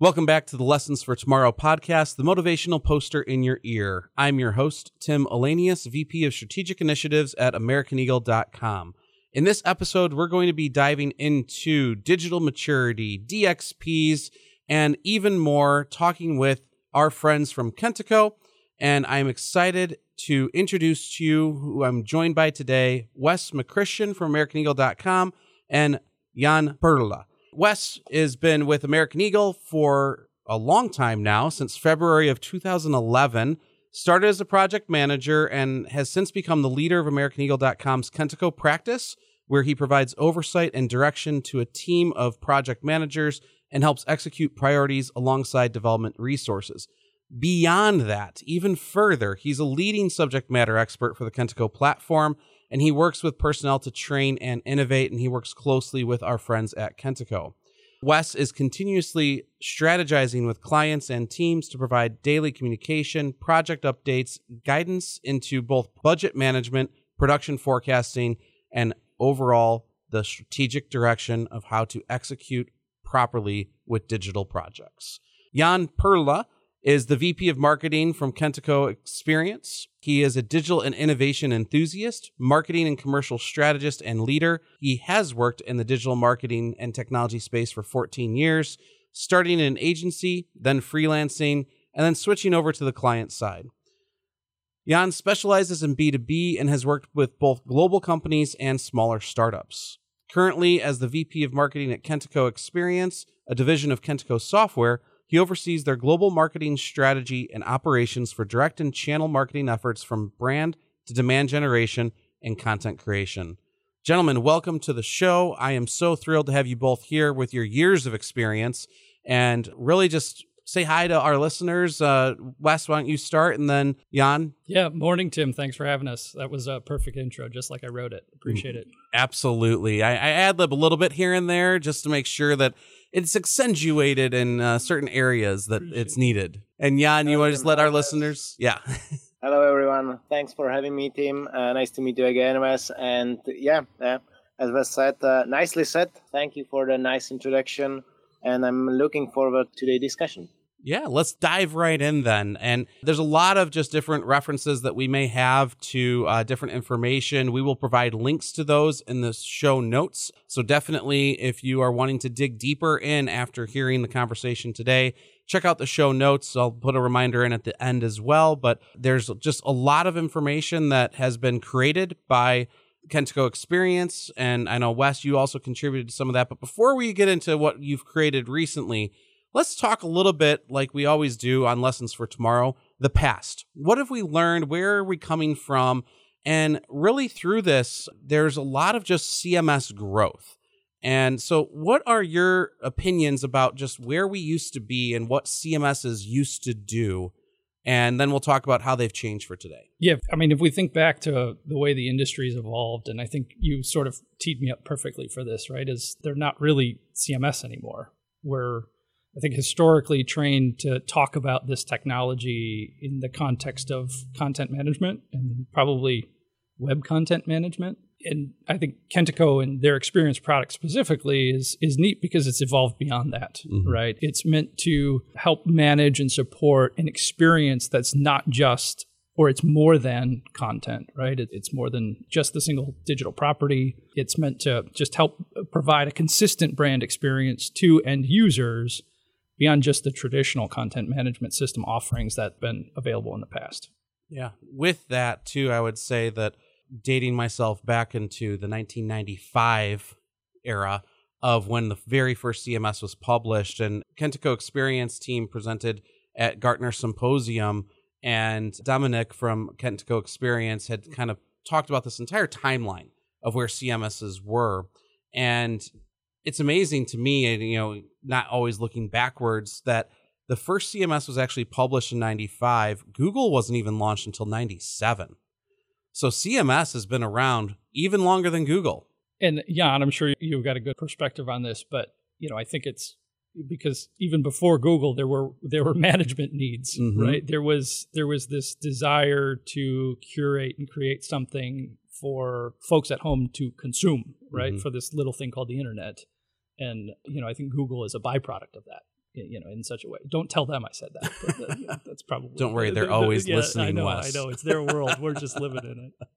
Welcome back to the Lessons for Tomorrow podcast, the motivational poster in your ear. I'm your host, Tim Ahlenius, VP of Strategic Initiatives at AmericanEagle.com. In this episode, we're going to be diving into digital maturity, DXPs, and even more, talking with our friends from Kentico. And I'm excited to introduce to you who I'm joined by today, Wes McChristian from AmericanEagle.com and Jan Perla. Wes has been with American Eagle for a long time now, since February of 2011. Started as a project manager and has since become the leader of AmericanEagle.com's Kentico practice, where he provides oversight and direction to a team of project managers and helps execute priorities alongside development resources. Beyond that, even further, he's a leading subject matter expert for the Kentico platform and he works with personnel to train and innovate, and he works closely with our friends at Kentico. Wes is continuously strategizing with clients and teams to provide daily communication, project updates, guidance into both budget management, production forecasting, and overall the strategic direction of how to execute properly with digital projects. Jan Perla is the VP of Marketing from Kentico Experience. He is a digital and innovation enthusiast, marketing and commercial strategist, and leader. He has worked in the digital marketing and technology space for 14 years, starting in an agency, then freelancing, and then switching over to the client side. Jan specializes in B2B and has worked with both global companies and smaller startups. Currently, as the VP of Marketing at Kentico Experience, a division of Kentico Software, he oversees their global marketing strategy and operations for direct and channel marketing efforts from brand to demand generation and content creation. Gentlemen, welcome to the show. I am so thrilled to have you both here with your years of experience and really just say hi to our listeners. Uh, Wes, why don't you start and then Jan? Yeah, morning, Tim. Thanks for having us. That was a perfect intro, just like I wrote it. Appreciate it. Absolutely. I, I ad lib a little bit here and there just to make sure that it's accentuated in uh, certain areas that Appreciate it's needed. And Jan, you want to just let our listeners? Yeah. Hello, everyone. Thanks for having me, Tim. Uh, nice to meet you again, Wes. And yeah, uh, as Wes said, uh, nicely said. Thank you for the nice introduction. And I'm looking forward to the discussion. Yeah, let's dive right in then. And there's a lot of just different references that we may have to uh, different information. We will provide links to those in the show notes. So definitely, if you are wanting to dig deeper in after hearing the conversation today, check out the show notes. I'll put a reminder in at the end as well. But there's just a lot of information that has been created by Kentico Experience. And I know, Wes, you also contributed to some of that. But before we get into what you've created recently, let's talk a little bit like we always do on Lessons for Tomorrow the past. What have we learned? Where are we coming from? And really, through this, there's a lot of just CMS growth. And so, what are your opinions about just where we used to be and what CMSs used to do? And then we'll talk about how they've changed for today. Yeah. I mean, if we think back to the way the industry's evolved, and I think you sort of teed me up perfectly for this, right? Is they're not really CMS anymore. We're I think, historically trained to talk about this technology in the context of content management and probably web content management. And I think Kentico and their experience product specifically is is neat because it's evolved beyond that, mm-hmm. right? It's meant to help manage and support an experience that's not just or it's more than content, right? It's more than just the single digital property. It's meant to just help provide a consistent brand experience to end users beyond just the traditional content management system offerings that have been available in the past. Yeah. With that, too, I would say that dating myself back into the 1995 era of when the very first CMS was published and Kentico Experience team presented at Gartner Symposium and Dominik from Kentico Experience had kind of talked about this entire timeline of where CMSs were and it's amazing to me, and you know, not always looking backwards, that the first CMS was actually published in 95. Google wasn't even launched until 97. So CMS has been around even longer than Google. And Jan, I'm sure you've got a good perspective on this, but you know, I think it's because even before Google, there were there were management needs, mm-hmm. right? There was there was this desire to curate and create something for folks at home to consume, right? Mm-hmm. For this little thing called the internet. And, you know, I think Google is a byproduct of that. you know, in such a way. Don't tell them I said that. But, you know, that's probably. Don't worry, they're always yeah, listening. I know, I know. It's their world. We're just living in it.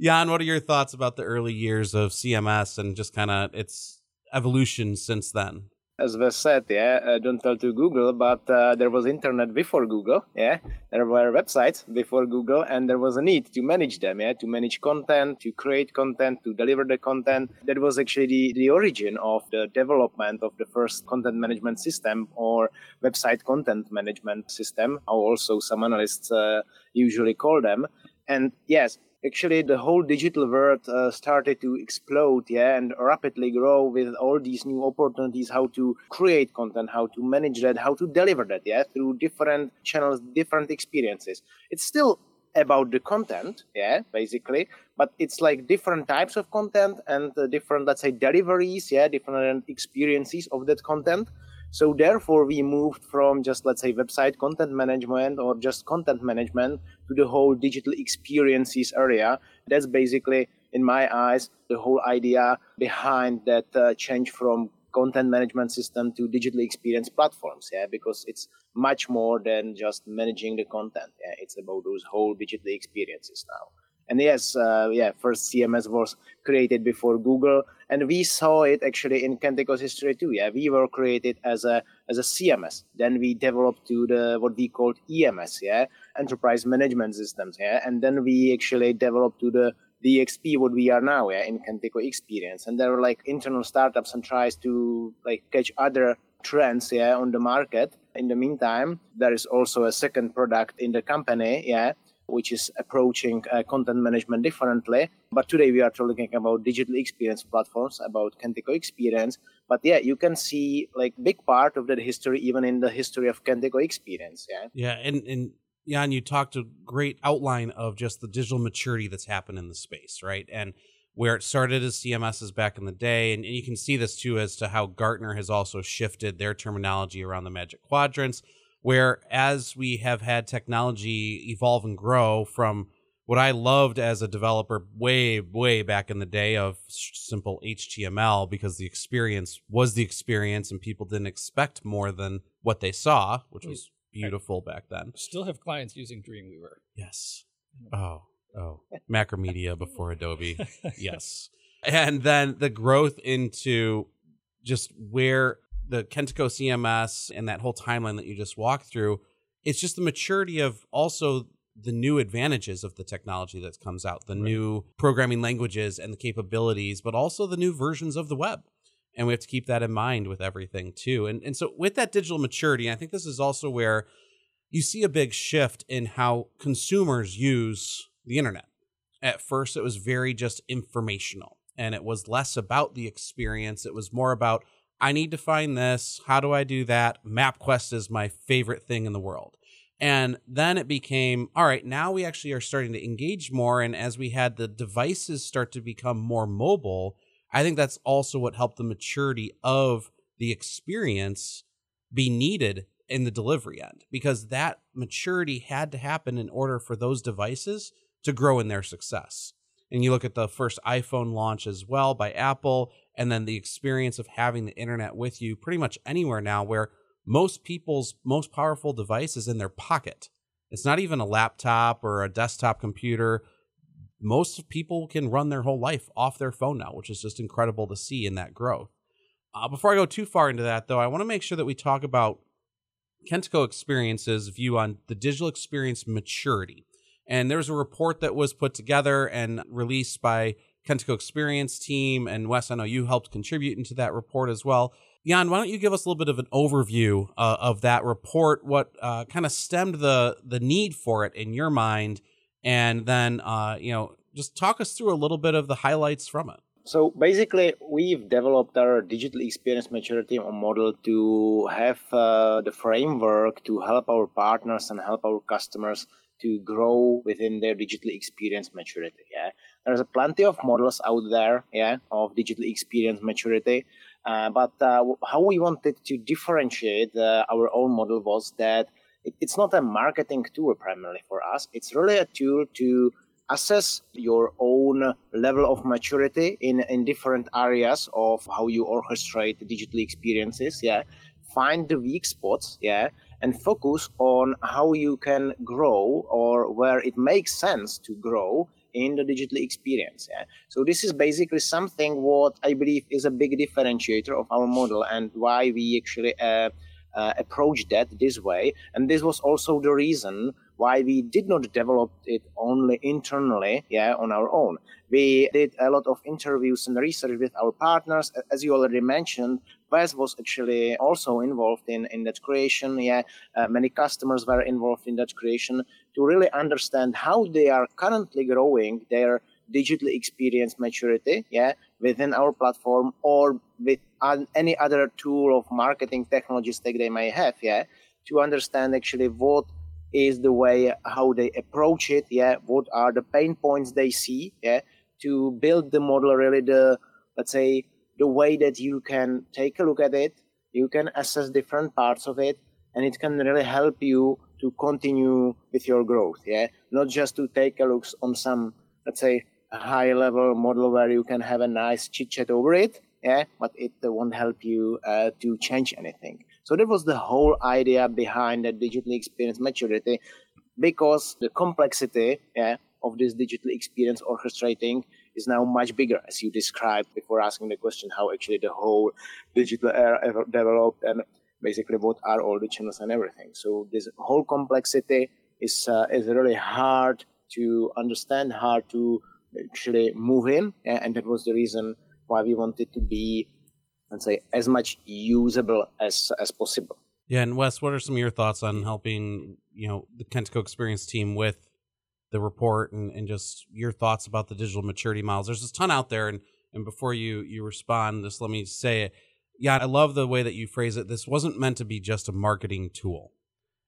Jan, what are your thoughts about the early years of CMS and just kind of its evolution since then? As Wes said, yeah, uh, don't tell to Google, but uh, there was internet before Google, yeah. There were websites before Google, and there was a need to manage them, yeah, to manage content, to create content, to deliver the content. That was actually the, the origin of the development of the first content management system or website content management system, how also some analysts uh, usually call them. And yes, actually the whole digital world uh, started to explode yeah and rapidly grow with all these new opportunities how to create content how to manage that how to deliver that yeah through different channels different experiences. It's still about the content yeah basically but it's like different types of content and uh, different let's say deliveries yeah different experiences of that content so therefore, we moved from just let's say website content management or just content management to the whole digital experiences area. That's basically, in my eyes, the whole idea behind that uh, change from content management system to digital experience platforms. Yeah, because it's much more than just managing the content. Yeah, it's about those whole digital experiences now. And yes, uh, yeah, first CMS was created before Google, and we saw it actually in Kentico's history too. Yeah, we were created as a as a CMS. Then we developed to the what we called EMS, yeah, enterprise management systems, yeah, and then we actually developed to the DXP what we are now, yeah, in Kentico Experience. And there were like internal startups and tries to like catch other trends, yeah, on the market. In the meantime, there is also a second product in the company, yeah, which is approaching uh, content management differently. But today we are talking about digital experience platforms, about Kentico Experience. But yeah, you can see like big part of that history even in the history of Kentico Experience. Yeah. Yeah, and and Jan, you talked a great outline of just the digital maturity that's happened in the space, right? And where it started as CMSs back in the day, and, and you can see this too as to how Gartner has also shifted their terminology around the Magic Quadrants where as we have had technology evolve and grow from what I loved as a developer way, way back in the day of simple HTML because the experience was the experience and people didn't expect more than what they saw, which hmm. was beautiful back then. Still have clients using Dreamweaver. Yes. Hmm. Oh, oh. Macromedia before Adobe. Yes. And then the growth into just where the Kentico CMS and that whole timeline that you just walked through, it's just the maturity of also the new advantages of the technology that comes out, the right. new programming languages and the capabilities, but also the new versions of the web. And we have to keep that in mind with everything too. And and so with that digital maturity, I think this is also where you see a big shift in how consumers use the internet. At first it was very just informational and it was less about the experience. It was more about I need to find this. How do I do that? MapQuest is my favorite thing in the world. And then it became all right, now we actually are starting to engage more. And as we had the devices start to become more mobile, I think that's also what helped the maturity of the experience be needed in the delivery end because that maturity had to happen in order for those devices to grow in their success. And you look at the first iPhone launch as well by Apple, and then the experience of having the internet with you pretty much anywhere now, where most people's most powerful device is in their pocket. It's not even a laptop or a desktop computer. Most people can run their whole life off their phone now, which is just incredible to see in that growth. Uh, before I go too far into that, though, I want to make sure that we talk about Kentico Experience's view on the digital experience maturity. And there's a report that was put together and released by Kentico Experience team. And Wes, I know you helped contribute into that report as well. Jan, why don't you give us a little bit of an overview uh, of that report? What uh, kind of stemmed the the need for it in your mind, and then uh, you know just talk us through a little bit of the highlights from it. So basically, we've developed our digital experience maturity model to have uh, the framework to help our partners and help our customers to grow within their digital experience maturity. Yeah, there's plenty of models out there. Yeah, of digital experience maturity. Uh, but uh, how we wanted to differentiate uh, our own model was that it, it's not a marketing tool primarily for us. It's really a tool to assess your own level of maturity in, in different areas of how you orchestrate digital experiences. Yeah find the weak spots, yeah, and focus on how you can grow or where it makes sense to grow in the digital experience. Yeah? So this is basically something what I believe is a big differentiator of our model and why we actually uh, uh, approach that this way. And this was also the reason why we did not develop it only internally, yeah, on our own. We did a lot of interviews and research with our partners. As you already mentioned, Wes was actually also involved in, in that creation. Yeah, uh, many customers were involved in that creation to really understand how they are currently growing their digital experience maturity yeah within our platform or with any other tool of marketing technology stack they may have yeah to understand actually what is the way how they approach it yeah? What are the pain points they see yeah? To build the model really the let's say the way that you can take a look at it you can assess different parts of it and it can really help you to continue with your growth yeah? Not just to take a look on some let's say high level model where you can have a nice chit chat over it yeah? But it won't help you uh, to change anything so that was the whole idea behind the digital experience maturity, because the complexity yeah, of this digital experience orchestrating is now much bigger, as you described before asking the question how actually the whole digital era ever developed and basically what are all the channels and everything. So this whole complexity is uh, is really hard to understand, hard to actually move in, and that was the reason why we wanted to be and say as much usable as as possible. Yeah, and Wes, what are some of your thoughts on helping you know the Kentico Experience team with the report and, and just your thoughts about the digital maturity models? There's a ton out there, and and before you you respond, just let me say it. Yeah, I love the way that you phrase it. This wasn't meant to be just a marketing tool.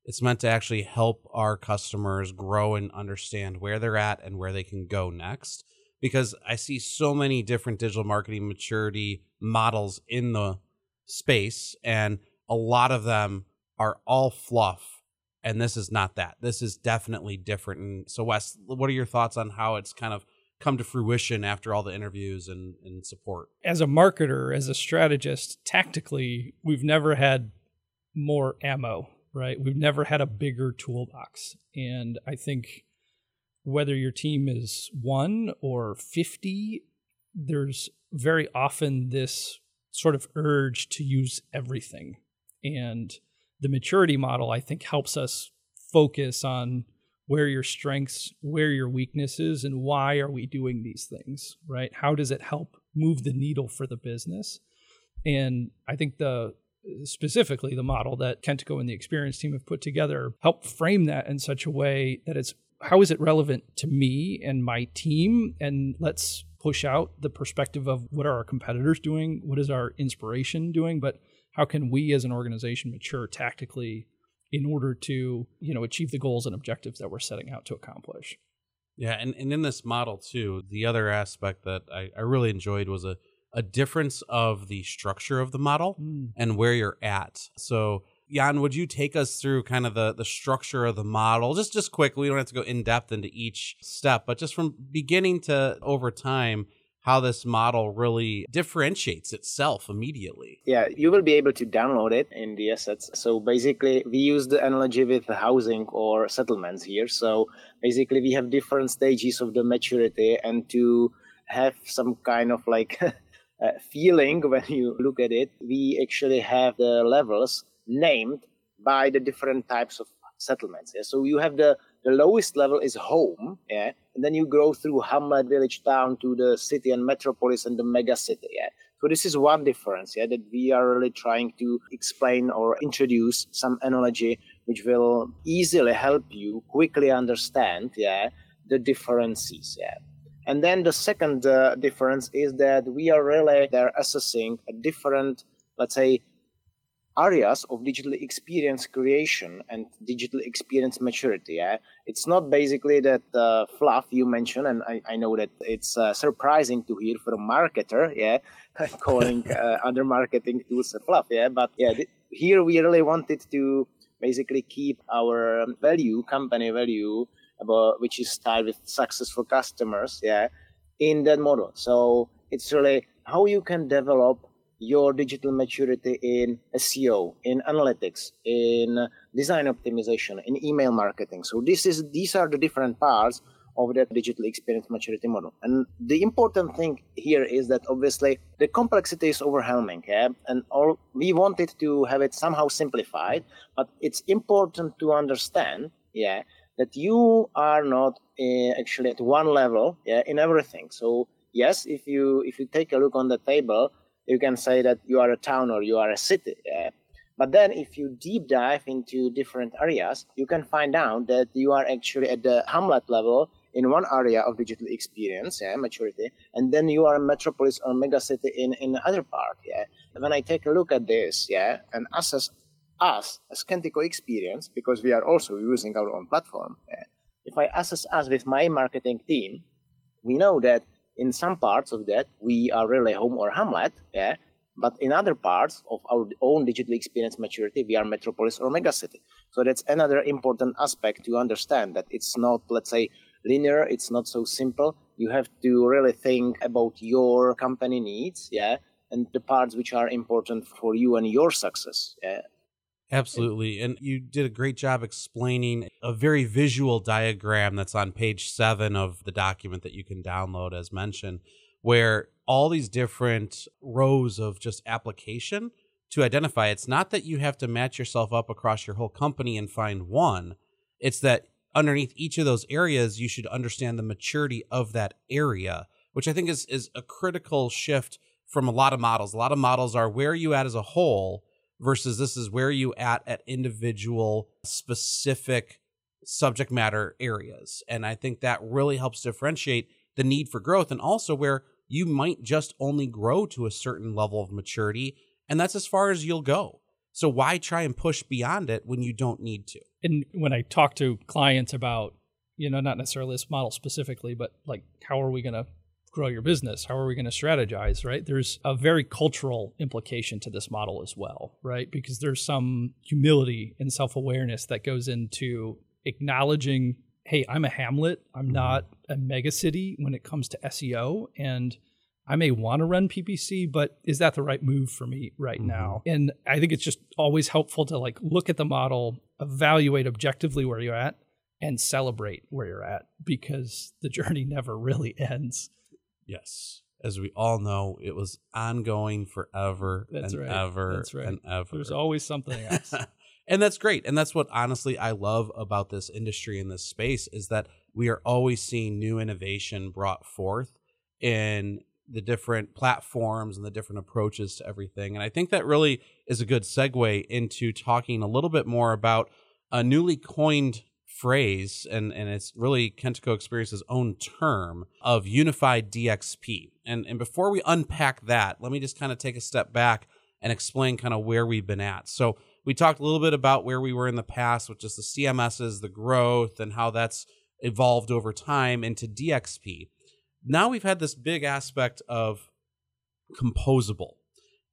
It's meant to actually help our customers grow and understand where they're at and where they can go next because I see so many different digital marketing maturity models in the space, and a lot of them are all fluff. And this is not that. This is definitely different. And so, Wes, what are your thoughts on how it's kind of come to fruition after all the interviews and, and support? As a marketer, as a strategist, tactically, we've never had more ammo, right? We've never had a bigger toolbox. And I think whether your team is one or 50, there's very often this sort of urge to use everything. And the maturity model, I think, helps us focus on where your strengths, where your weaknesses, and why are we doing these things, right? How does it help move the needle for the business? And I think the specifically the model that Kentico and the experience team have put together help frame that in such a way that it's how is it relevant to me and my team? And let's push out the perspective of what are our competitors doing? What is our inspiration doing? But how can we as an organization mature tactically in order to, you know, achieve the goals and objectives that we're setting out to accomplish? Yeah, and, and in this model too, the other aspect that I, I really enjoyed was a, a difference of the structure of the model mm. and where you're at. So Jan, would you take us through kind of the the structure of the model, just just quickly? We don't have to go in depth into each step, but just from beginning to over time, how this model really differentiates itself immediately. Yeah, you will be able to download it in the assets. So basically, we use the analogy with housing or settlements here. So basically, we have different stages of the maturity, and to have some kind of like uh, feeling when you look at it, we actually have the levels named by the different types of settlements. Yeah? So you have the, the lowest level is home, yeah, and then you go through hamlet, village, town to the city and metropolis and the mega city. Yeah. So this is one difference, yeah, that we are really trying to explain or introduce some analogy which will easily help you quickly understand, yeah, the differences, yeah. And then the second uh, difference is that we are really there assessing a different, let's say, areas of digital experience creation and digital experience maturity. Yeah? It's not basically that uh, fluff you mentioned, and I, I know that it's uh, surprising to hear from a marketer, yeah, calling uh, other marketing tools a fluff, yeah. But yeah, th- here we really wanted to basically keep our value, company value, about which is tied with successful customers, yeah, in that model. So it's really how you can develop your digital maturity in SEO, in analytics, in design optimization, in email marketing. So this is these are the different parts of that digital experience maturity model. And the important thing here is that obviously the complexity is overwhelming, yeah? and all we wanted to have it somehow simplified, but it's important to understand, yeah, that you are not uh, actually at one level, yeah, in everything. So yes, if you if you take a look on the table, you can say that you are a town or you are a city. Yeah? But then, if you deep dive into different areas, you can find out that you are actually at the hamlet level in one area of digital experience, yeah, maturity, and then you are a metropolis or megacity in in other part, yeah. When I take a look at this, yeah, and assess us as Kentico experience because we are also using our own platform. Yeah, if I assess us with my marketing team, we know that in some parts of that we are really home or hamlet, yeah. But in other parts of our own digital experience maturity, we are metropolis or megacity. So that's another important aspect to understand that it's not, let's say, linear it's not so simple you have to really think about your company needs yeah and the parts which are important for you and your success yeah Absolutely. And you did a great job explaining a very visual diagram that's on page seven of the document that you can download, as mentioned, where all these different rows of just application to identify. It's not that you have to match yourself up across your whole company and find one, it's that underneath each of those areas, you should understand the maturity of that area, which I think is is a critical shift from a lot of models. A lot of models are where are you at as a whole versus this is where you at at individual specific subject matter areas. And I think that really helps differentiate the need for growth and also where you might just only grow to a certain level of maturity and that's as far as you'll go. So why try and push beyond it when you don't need to? And when I talk to clients about, you know, not necessarily this model specifically, but like how are we going to grow your business? How are we going to strategize, right? There's a very cultural implication to this model as well, right? Because there's some humility and self-awareness that goes into acknowledging, hey, I'm a hamlet. I'm mm-hmm. not a megacity when it comes to SEO and I may want to run PPC, but is that the right move for me right mm-hmm. now? And I think it's just always helpful to like look at the model, evaluate objectively where you're at, and celebrate where you're at because the journey never really ends. Yes. As we all know, it was ongoing forever that's and right. ever that's right. and ever. There's always something else. and that's great. And that's what honestly I love about this industry and this space is that we are always seeing new innovation brought forth in the different platforms and the different approaches to everything. And I think that really is a good segue into talking a little bit more about a newly coined phrase, and, and it's really Kentico Experience's own term of unified DXP. And, and before we unpack that, let me just kind of take a step back and explain kind of where we've been at. So we talked a little bit about where we were in the past with just the CMSs, the growth, and how that's evolved over time into DXP now we've had this big aspect of composable.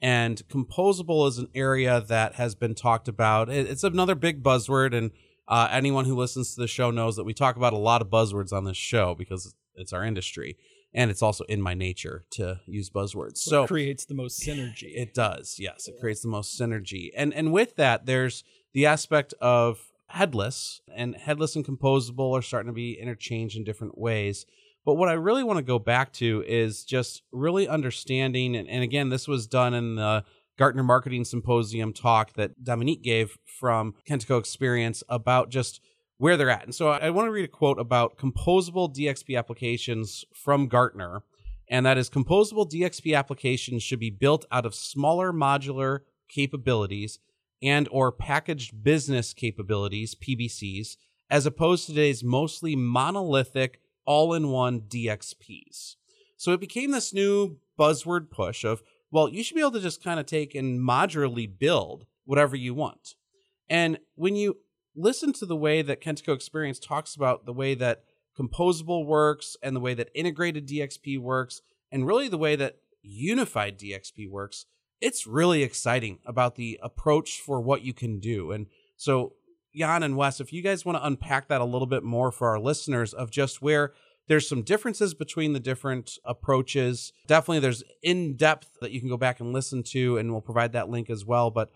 And composable is an area that has been talked about. It's another big buzzword, and uh, anyone who listens to the show knows that we talk about a lot of buzzwords on this show because it's our industry, and it's also in my nature to use buzzwords. So it creates the most synergy. It does, yes. It creates the most synergy, and and with that, there's the aspect of headless, and headless and composable are starting to be interchanged in different ways. But what I really want to go back to is just really understanding, and, and again, this was done in the Gartner Marketing Symposium talk that Dominik gave from Kentico Experience about just where they're at. And so I want to read a quote about composable DXP applications from Gartner. And that is composable DXP applications should be built out of smaller modular capabilities and or packaged business capabilities, PBCs, as opposed to today's mostly monolithic all in one DXPs. So it became this new buzzword push of, well, you should be able to just kind of take and modularly build whatever you want. And when you listen to the way that Kentico Experience talks about the way that composable works and the way that integrated DXP works, and really the way that unified DXP works, it's really exciting about the approach for what you can do. And so Jan and Wes, if you guys want to unpack that a little bit more for our listeners of just where there's some differences between the different approaches. Definitely, there's in depth that you can go back and listen to, and we'll provide that link as well. But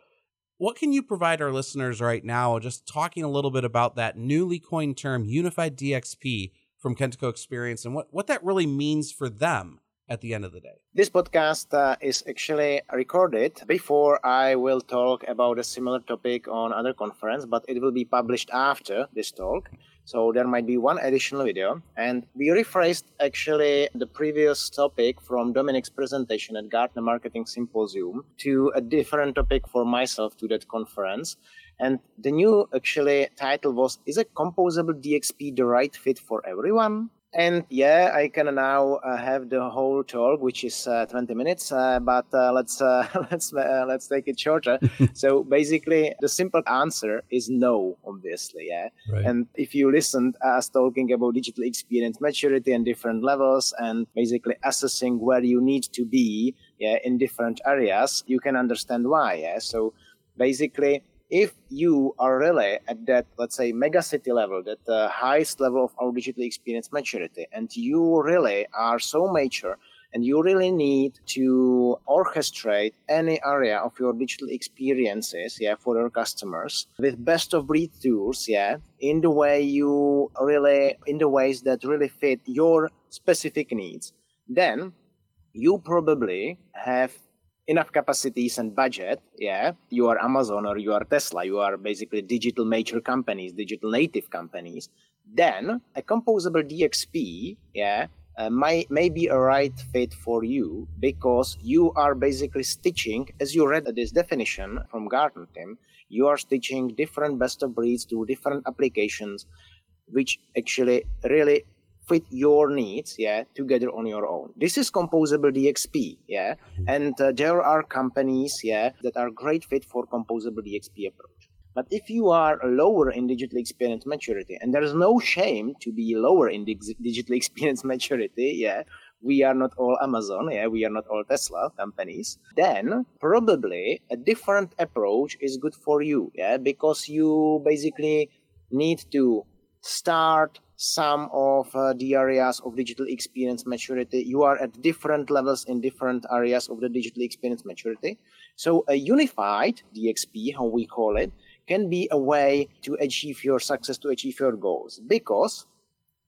what can you provide our listeners right now, just talking a little bit about that newly coined term, unified DXP from Kentico Experience, and what, what that really means for them at the end of the day. This podcast uh, is actually recorded before I will talk about a similar topic on other conference, but it will be published after this talk. So there might be one additional video. And we rephrased actually the previous topic from Dominik's presentation at Gartner Marketing Symposium to a different topic for myself to that conference. And the new actually title was Is a composable DXP the right fit for everyone? And yeah, I can now uh, have the whole talk, which is uh, 20 minutes, uh, but uh, let's uh, let's uh, let's take it shorter. so basically, the simple answer is no, obviously. Yeah. Right. And if you listened us talking about digital experience maturity and different levels, and basically assessing where you need to be, yeah, in different areas, you can understand why. Yeah. So basically, if you are really at that, let's say, mega city level, that the highest level of our digital experience maturity, and you really are so mature and you really need to orchestrate any area of your digital experiences yeah for your customers with best of breed tools yeah in the way you really in the ways that really fit your specific needs then you probably have enough capacities and budget, yeah, you are Amazon or you are Tesla, you are basically digital major companies, digital native companies, then a composable DXP, yeah, uh, may, may be a right fit for you because you are basically stitching, as you read this definition from Gartner Tim, you are stitching different best of breeds to different applications, which actually really fit your needs yeah together on your own this is composable dxp yeah mm-hmm. and uh, there are companies yeah that are great fit for composable dxp approach but if you are lower in digital experience maturity and there is no shame to be lower in digital experience maturity yeah we are not all amazon yeah we are not all tesla companies then probably a different approach is good for you yeah because you basically need to start some of uh, the areas of digital experience maturity. You are at different levels in different areas of the digital experience maturity. So a unified DXP, how we call it, can be a way to achieve your success, to achieve your goals. Because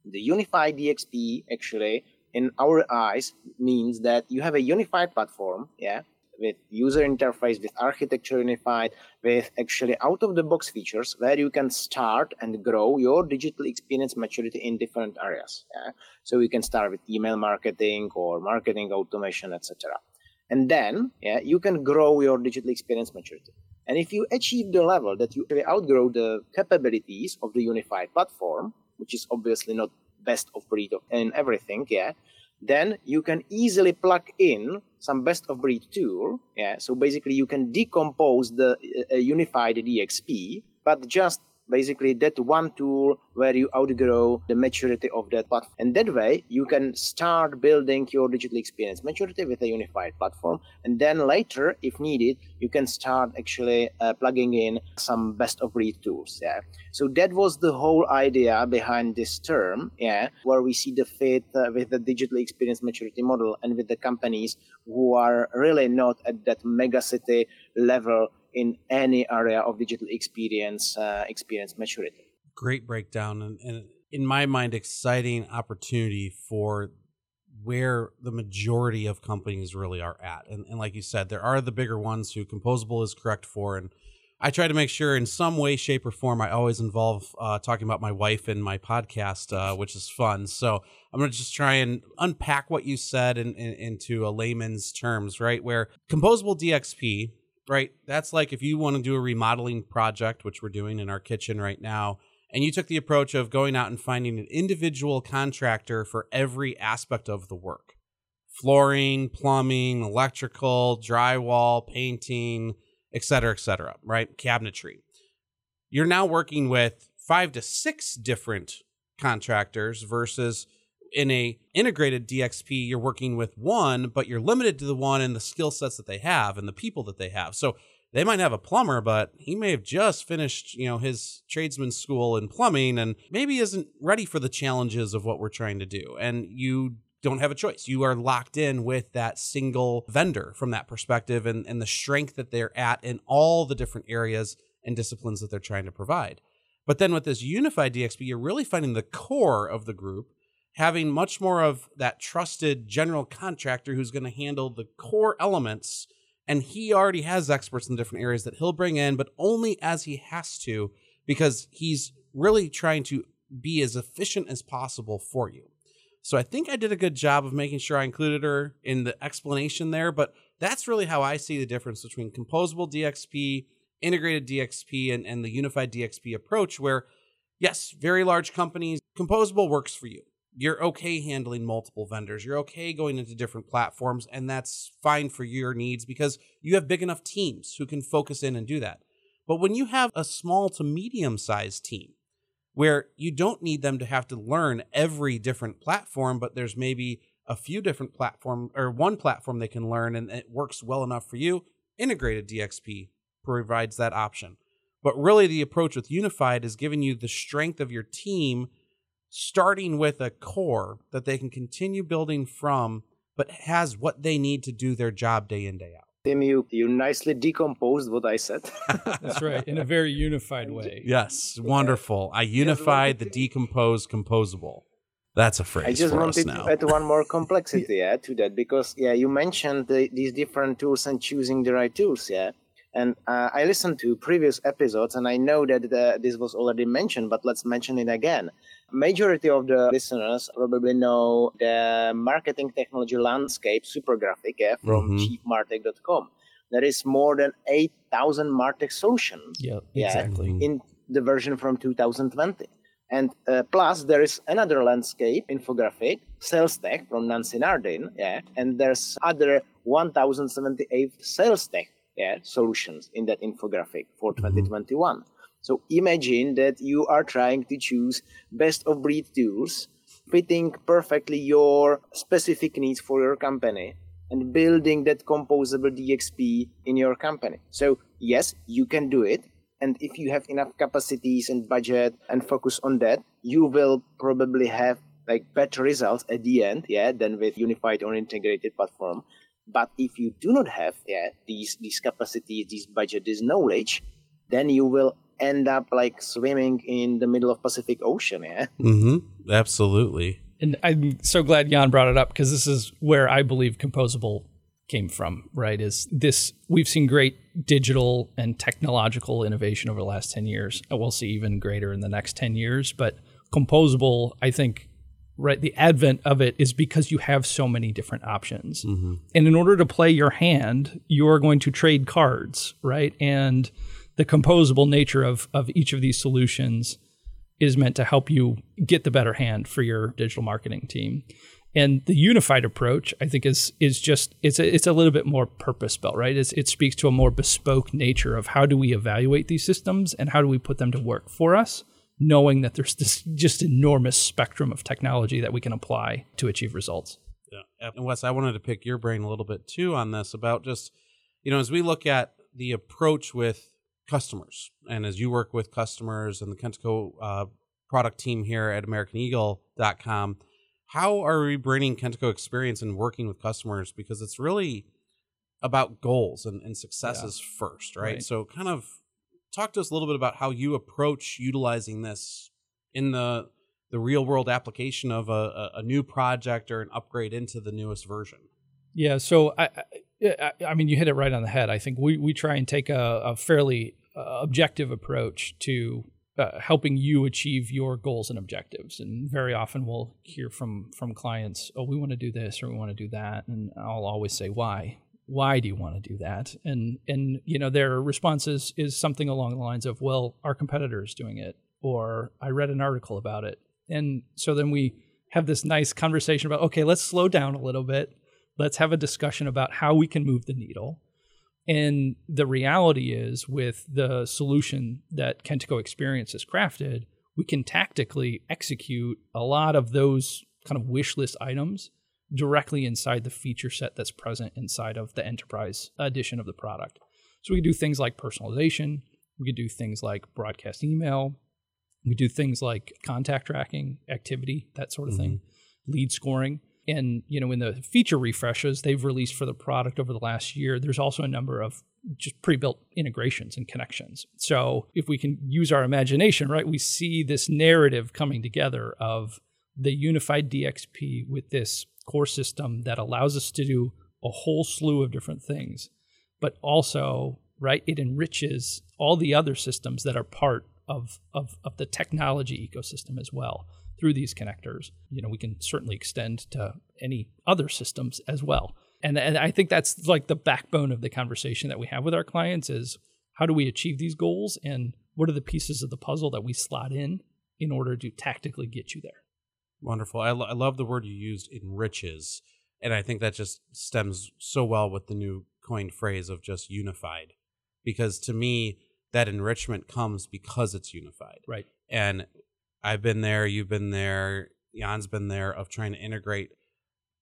the unified DXP actually, in our eyes, means that you have a unified platform, yeah, with user interface, with architecture unified, with actually out of the box features where you can start and grow your digital experience maturity in different areas. Yeah? So you can start with email marketing or marketing automation, etc. And then yeah, you can grow your digital experience maturity. And if you achieve the level that you outgrow the capabilities of the unified platform, which is obviously not best of breed in everything, yeah, then you can easily plug in some best of breed tool. Yeah, so basically you can decompose the uh, unified DXP, but just basically that one tool where you outgrow the maturity of that platform. And that way, you can start building your digital experience maturity with a unified platform. And then later, if needed, you can start actually uh, plugging in some best of breed tools. Yeah. So that was the whole idea behind this term. Yeah. Where we see the fit uh, with the digital experience maturity model and with the companies who are really not at that mega city level in any area of digital experience uh, experience maturity. Great breakdown, and, and in my mind, exciting opportunity for where the majority of companies really are at. And, and like you said, there are the bigger ones who composable is correct for, and I try to make sure in some way, shape, or form, I always involve uh, talking about my wife in my podcast, uh, which is fun. So I'm going to just try and unpack what you said in, in, into a layman's terms, right? Where composable DXP right? That's like if you want to do a remodeling project, which we're doing in our kitchen right now, and you took the approach of going out and finding an individual contractor for every aspect of the work flooring, plumbing, electrical, drywall, painting, et cetera, et cetera, right? Cabinetry. You're now working with five to six different contractors versus in a integrated DXP, you're working with one, but you're limited to the one and the skill sets that they have and the people that they have. So they might have a plumber, but he may have just finished, you know, his tradesman school in plumbing and maybe isn't ready for the challenges of what we're trying to do. And you don't have a choice. You are locked in with that single vendor from that perspective and, and the strength that they're at in all the different areas and disciplines that they're trying to provide. But then with this unified DXP, you're really finding the core of the group having much more of that trusted general contractor who's going to handle the core elements and he already has experts in different areas that he'll bring in, but only as he has to because he's really trying to be as efficient as possible for you. So I think I did a good job of making sure I included her in the explanation there, but that's really how I see the difference between composable DXP, integrated DXP, and, and the unified DXP approach, where yes, very large companies, composable works for you you're okay handling multiple vendors. You're okay going into different platforms, and that's fine for your needs because you have big enough teams who can focus in and do that. But when you have a small to medium sized team where you don't need them to have to learn every different platform, but there's maybe a few different platform or one platform they can learn and it works well enough for you, integrated DXP provides that option. But really, the approach with Unified is giving you the strength of your team starting with a core that they can continue building from, but has what they need to do their job day in, day out. Tim, you, you nicely decomposed what I said. That's right, in a very unified way. Yes, wonderful. I unified the decomposed composable. That's a phrase. I just wanted to add one more complexity yeah, to that because yeah, you mentioned the, these different tools and choosing the right tools. Yeah, and uh, I listened to previous episodes, and I know that the, this was already mentioned, but let's mention it again. Majority of the listeners probably know the marketing technology landscape supergraphic yeah, from mm-hmm. chiefmartech.com. There is more than 8,000 Martech solutions. Yep, yeah, exactly. In the version from 2020. And uh, plus, there is another landscape infographic, sales tech from Nancy Nardin, yeah, and there's other 1,078 sales tech yeah, solutions in that infographic for 2021. Mm-hmm. So imagine that you are trying to choose best of breed tools fitting perfectly your specific needs for your company and building that composable DXP in your company. So yes, you can do it. And if you have enough capacities and budget and focus on that, you will probably have like better results at the end, yeah, than with unified or integrated platform. But if you do not have yeah, these these capacities, this budget, this knowledge, then you will end up like swimming in the middle of Pacific Ocean. Yeah. Mm-hmm. Absolutely. And I'm so glad Jan brought it up because this is where I believe composable came from, right? Is this we've seen great digital and technological innovation over the last 10 years. And we'll see even greater in the next 10 years. But composable, I think, right, the advent of it is because you have so many different options. Mm-hmm. And in order to play your hand, you're going to trade cards, right? And the composable nature of of each of these solutions is meant to help you get the better hand for your digital marketing team. And the unified approach, I think, is is just it's a, it's a little bit more purpose built, right? It's, it speaks to a more bespoke nature of how do we evaluate these systems and how do we put them to work for us, knowing that there's this just enormous spectrum of technology that we can apply to achieve results. Yeah, and Wes, I wanted to pick your brain a little bit too on this about just you know as we look at the approach with customers. And as you work with customers and the Kentico uh, product team here at AmericanEagle.com, how are we bringing Kentico experience and working with customers? Because it's really about goals and, and successes yeah. first, right? right? So, kind of talk to us a little bit about how you approach utilizing this in the the real world application of a, a, new project or an upgrade into the newest version. Yeah, so I, I, I mean, you hit it right on the head. I think we, we try and take a, a fairly objective approach to uh, helping you achieve your goals and objectives. And very often we'll hear from from clients, "Oh, we want to do this or we want to do that," and I'll always say, "Why? Why do you want to do that?" And and you know their response is is something along the lines of, "Well, our competitor is doing it," or "I read an article about it." And so then we have this nice conversation about, okay, let's slow down a little bit. Let's have a discussion about how we can move the needle and the reality is, with the solution that Kentico Experience has crafted, we can tactically execute a lot of those kind of wish list items directly inside the feature set that's present inside of the enterprise edition of the product. So we can do things like personalization. We could do things like broadcast email. We do things like contact tracking, activity, that sort of mm-hmm. thing, lead scoring. And you know, in the feature refreshes they've released for the product over the last year, there's also a number of just pre-built integrations and connections. So if we can use our imagination, right, we see this narrative coming together of the unified DXP with this core system that allows us to do a whole slew of different things, but also, right, it enriches all the other systems that are part of, of, of the technology ecosystem as well through these connectors. You know, we can certainly extend to any other systems as well. And, and I think that's like the backbone of the conversation that we have with our clients is how do we achieve these goals and what are the pieces of the puzzle that we slot in in order to tactically get you there. Wonderful. I, lo- I love the word you used, enriches. And I think that just stems so well with the new coined phrase of just unified. Because to me, that enrichment comes because it's unified. Right. And I've been there, you've been there, Jan's been there of trying to integrate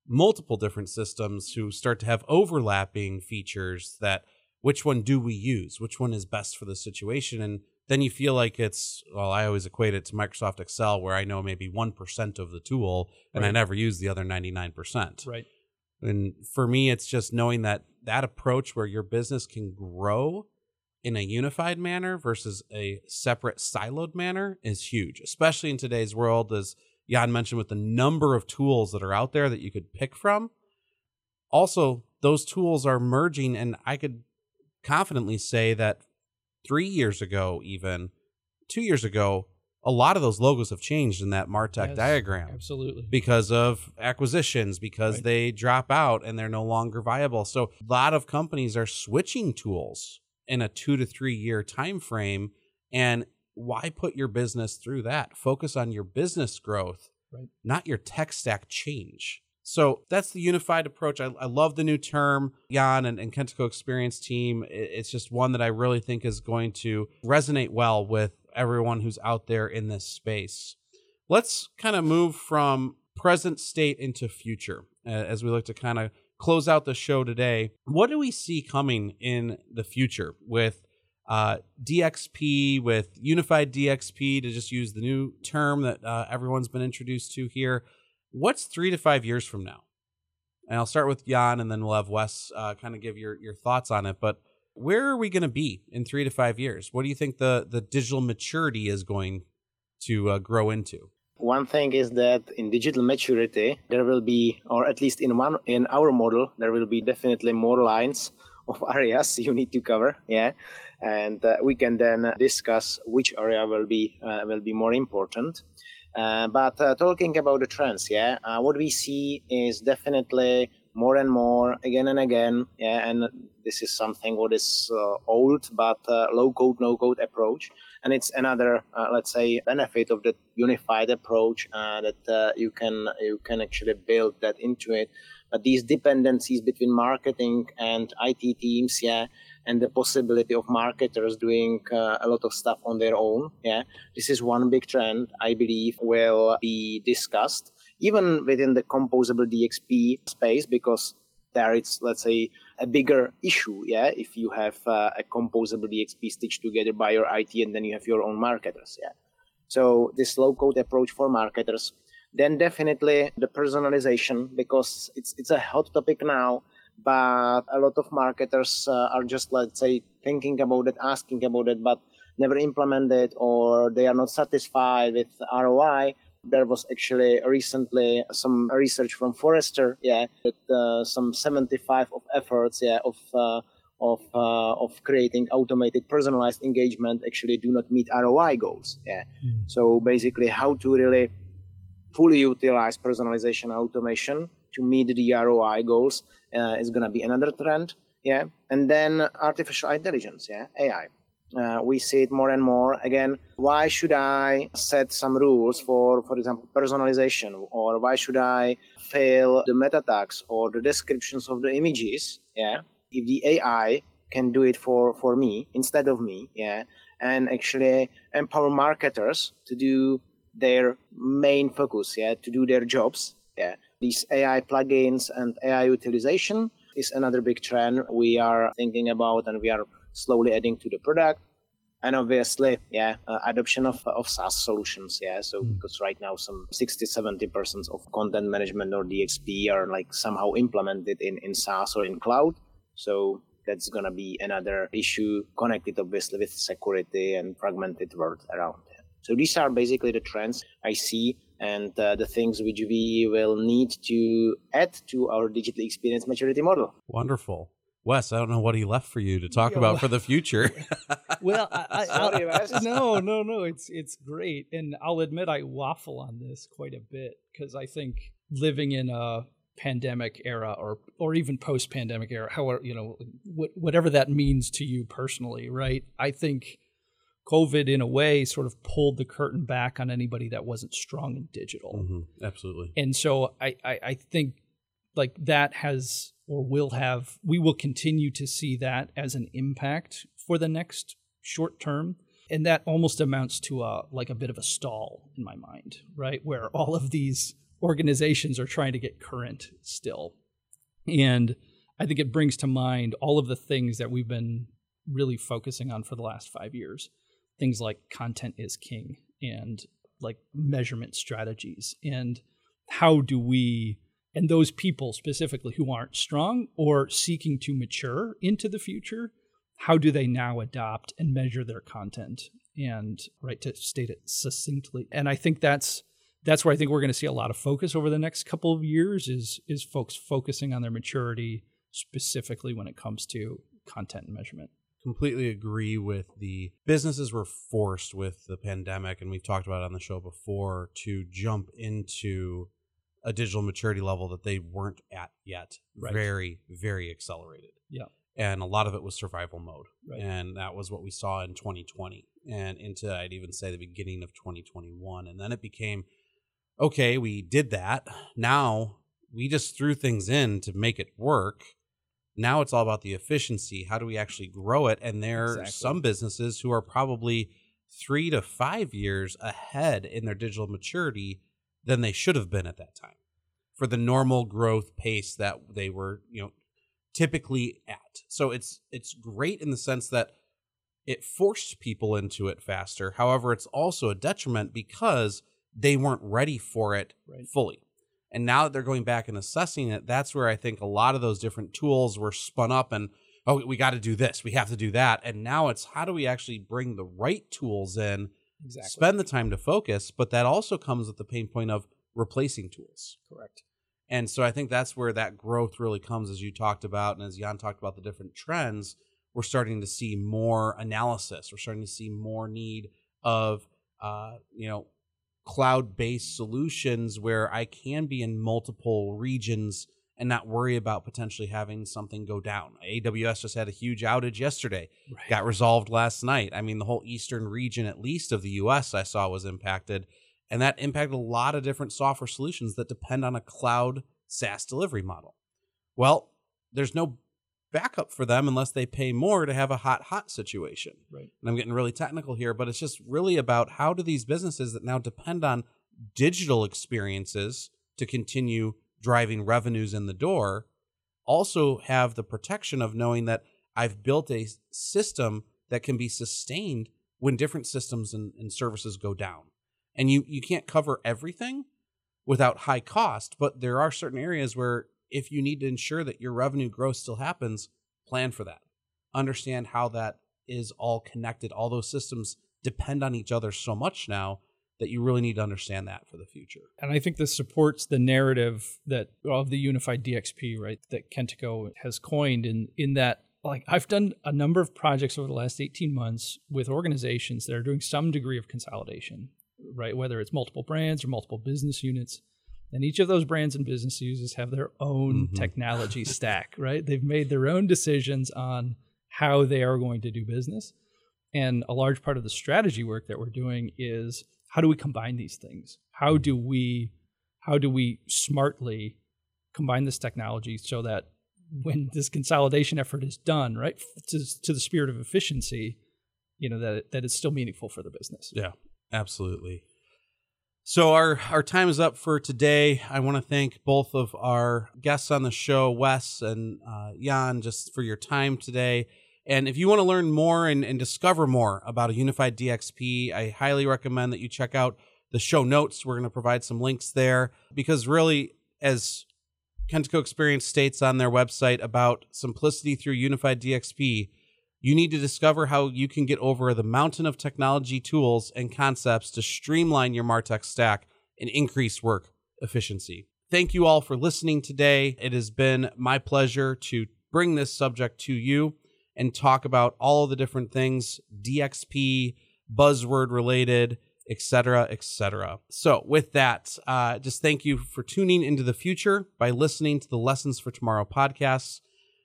multiple different systems who start to have overlapping features that which one do we use? Which one is best for the situation? And then you feel like it's well, I always equate it to Microsoft Excel where I know maybe 1% of the tool and right. I never use the other 99%. Right. And for me it's just knowing that that approach where your business can grow in a unified manner versus a separate siloed manner is huge, especially in today's world, as Jan mentioned, with the number of tools that are out there that you could pick from. Also, those tools are merging, and I could confidently say that three years ago, even two years ago, a lot of those logos have changed in that Martech yes, diagram. Absolutely. Because of acquisitions, because right. they drop out and they're no longer viable. So a lot of companies are switching tools in a two to three year time frame and why put your business through that focus on your business growth right. not your tech stack change so that's the unified approach. I, I love the new term, Jan and, and Kentico Xperience Team. It's just one that I really think is going to resonate well with everyone who's out there in this space. Let's kind of move from present state into future uh, as we look to kind of close out the show today, what do we see coming in the future with uh, DXP, with unified DXP, to just use the new term that uh, everyone's been introduced to here? What's three to five years from now? And I'll start with Jan, and then we'll have Wes uh, kind of give your your thoughts on it. But where are we going to be in three to five years? What do you think the the digital maturity is going to uh, grow into? One thing is that in digital maturity, there will be, or at least in one in our model, there will be definitely more lines of areas you need to cover. Yeah, and uh, we can then discuss which area will be uh, will be more important. Uh, but uh, talking about the trends, yeah, uh, what we see is definitely more and more again and again. Yeah, and this is something what is uh, old but low code, no code approach and it's another uh, let's say benefit of the unified approach uh, that uh, you can you can actually build that into it. But these dependencies between marketing and IT teams yeah and the possibility of marketers doing uh, a lot of stuff on their own yeah this is one big trend i believe will be discussed even within the composable dxp space because there it's let's say a bigger issue yeah if you have uh, a composable dxp stitched together by your it and then you have your own marketers yeah. So this low code approach for marketers then definitely the personalization because it's it's a hot topic now but a lot of marketers uh, are just let's say thinking about it asking about it but never implement it or they are not satisfied with roi there was actually recently some research from Forrester, yeah, that uh, some 75 of efforts, yeah, of uh, of uh, of creating automated personalized engagement actually do not meet ROI goals. Yeah. Mm. So basically, how to really fully utilize personalization automation to meet the ROI goals uh, is going to be another trend. Yeah. And then artificial intelligence. Yeah. AI. Uh, we see it more and more. Again, why should I set some rules for, for example, personalization, or why should I fail the meta tags or the descriptions of the images? Yeah, if the AI can do it for for me instead of me, yeah, and actually empower marketers to do their main focus, yeah, to do their jobs, yeah. These AI plugins and AI utilization is another big trend we are thinking about and we are slowly adding to the product. And obviously yeah uh, adoption of, of saas solutions yeah. So mm. because right now some 60 70 percent of content management or dxp are like somehow implemented in in saas or in cloud. So that's going to be another issue connected obviously with security and fragmented world around it. so these are basically the trends i see. And uh, the things which we will need to add to our digital experience maturity model. Wonderful Wes, I don't know what he left for you to talk about for the future. well, I, I, no, no, no. It's it's great, and I'll admit I waffle on this quite a bit because I think living in a pandemic era or or even post pandemic era, however you know whatever that means to you personally, right? I think COVID, in a way, sort of pulled the curtain back on anybody that wasn't strong in digital. Mm-hmm. Absolutely. And so I, I, I think like that has or will have, we will continue to see that as an impact for the next short term. And that almost amounts to a like a bit of a stall in my mind, right? Where all of these organizations are trying to get current still. And I think it brings to mind all of the things that we've been really focusing on for the last five years. Things like content is king and like measurement strategies. And how do we and those people specifically who aren't strong or seeking to mature into the future how do they now adopt and measure their content and right to state it succinctly? And i think that's that's where i think we're going to see a lot of focus over the next couple of years is is folks focusing on their maturity specifically when it comes to content measurement. Completely agree with the businesses were forced with the pandemic and we've talked about it on the show before to jump into a digital maturity level that they weren't at yet. Right. Very, very accelerated. Yeah. And a lot of it was survival mode. Right. And that was what we saw in 2020 and into, I'd even say, the beginning of 2021. And then it became okay, we did that. Now we just threw things in to make it work. Now it's all about the efficiency. How do we actually grow it? And there are some businesses who are probably three to five years ahead in their digital maturity than they should have been at that time for the normal growth pace that they were, you know, typically at. So it's it's great in the sense that it forced people into it faster. However, it's also a detriment because they weren't ready for it right. fully. And now that they're going back and assessing it, that's where I think a lot of those different tools were spun up and oh, we got to do this, we have to do that. And now it's how do we actually bring the right tools in Exactly. Spend the time to focus, but that also comes with the pain point of replacing tools. Correct. And so I think that's where that growth really comes, as you talked about, and as Jan talked about the different trends. We're starting to see more analysis. We're starting to see more need of, uh, you know, cloud-based solutions where I can be in multiple regions and not worry about potentially having something go down. AWS just had a huge outage yesterday, right. got resolved last night. I mean, the whole eastern region, at least of the US, I saw was impacted. And that impacted a lot of different software solutions that depend on a cloud SaaS delivery model. Well, there's no backup for them unless they pay more to have a hot, hot situation. Right. And I'm getting really technical here, but it's just really about how do these businesses that now depend on digital experiences to continue driving revenues in the door also have the protection of knowing that I've built a system that can be sustained when different systems and, and, services go down. And you, you can't cover everything without high cost, but there are certain areas where if you need to ensure that your revenue growth still happens, plan for that. Understand how that is all connected. All those systems depend on each other so much now that you really need to understand that for the future. And I think this supports the narrative that of the unified DXP, right, that Kentico has coined in in that like I've done a number of projects over the last 18 months with organizations that are doing some degree of consolidation, right? Whether it's multiple brands or multiple business units. And each of those brands and business users have their own mm-hmm. technology stack, right? They've made their own decisions on how they are going to do business. And a large part of the strategy work that we're doing is how do we combine these things? How do we how do we smartly combine this technology so that when this consolidation effort is done, right, to, to the spirit of efficiency, you know that that it's still meaningful for the business. Yeah, absolutely. So our our time is up for today. I want to thank both of our guests on the show, Wes and uh, Jan, just for your time today And if you want to learn more and, and discover more about a unified DXP, I highly recommend that you check out the show notes. We're going to provide some links there because, really, as Kentico Xperience states on their website about simplicity through unified DXP, you need to discover how you can get over the mountain of technology tools and concepts to streamline your Martech stack and increase work efficiency. Thank you all for listening today. It has been my pleasure to bring this subject to you and talk about all of the different things DXP, buzzword related, etc., etc. So, with that, uh, just thank you for tuning into the future by listening to the Lessons for Tomorrow podcasts.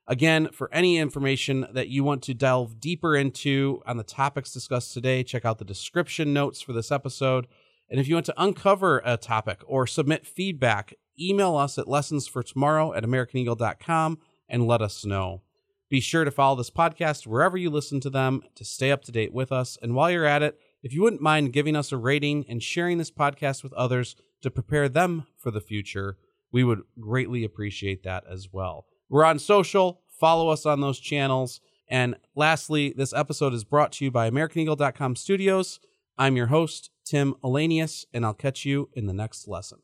Again, for any information that you want to delve deeper into on the topics discussed today, check out the description notes for this episode. And if you want to uncover a topic or submit feedback, email us at lessonsfortomorrow at americaneagle.com and let us know. Be sure to follow this podcast wherever you listen to them to stay up to date with us. And while you're at it, if you wouldn't mind giving us a rating and sharing this podcast with others to prepare them for the future, we would greatly appreciate that as well. We're on social, follow us on those channels. And lastly, this episode is brought to you by AmericanEagle.com Studios. I'm your host, Tim Ahlenius, and I'll catch you in the next lesson.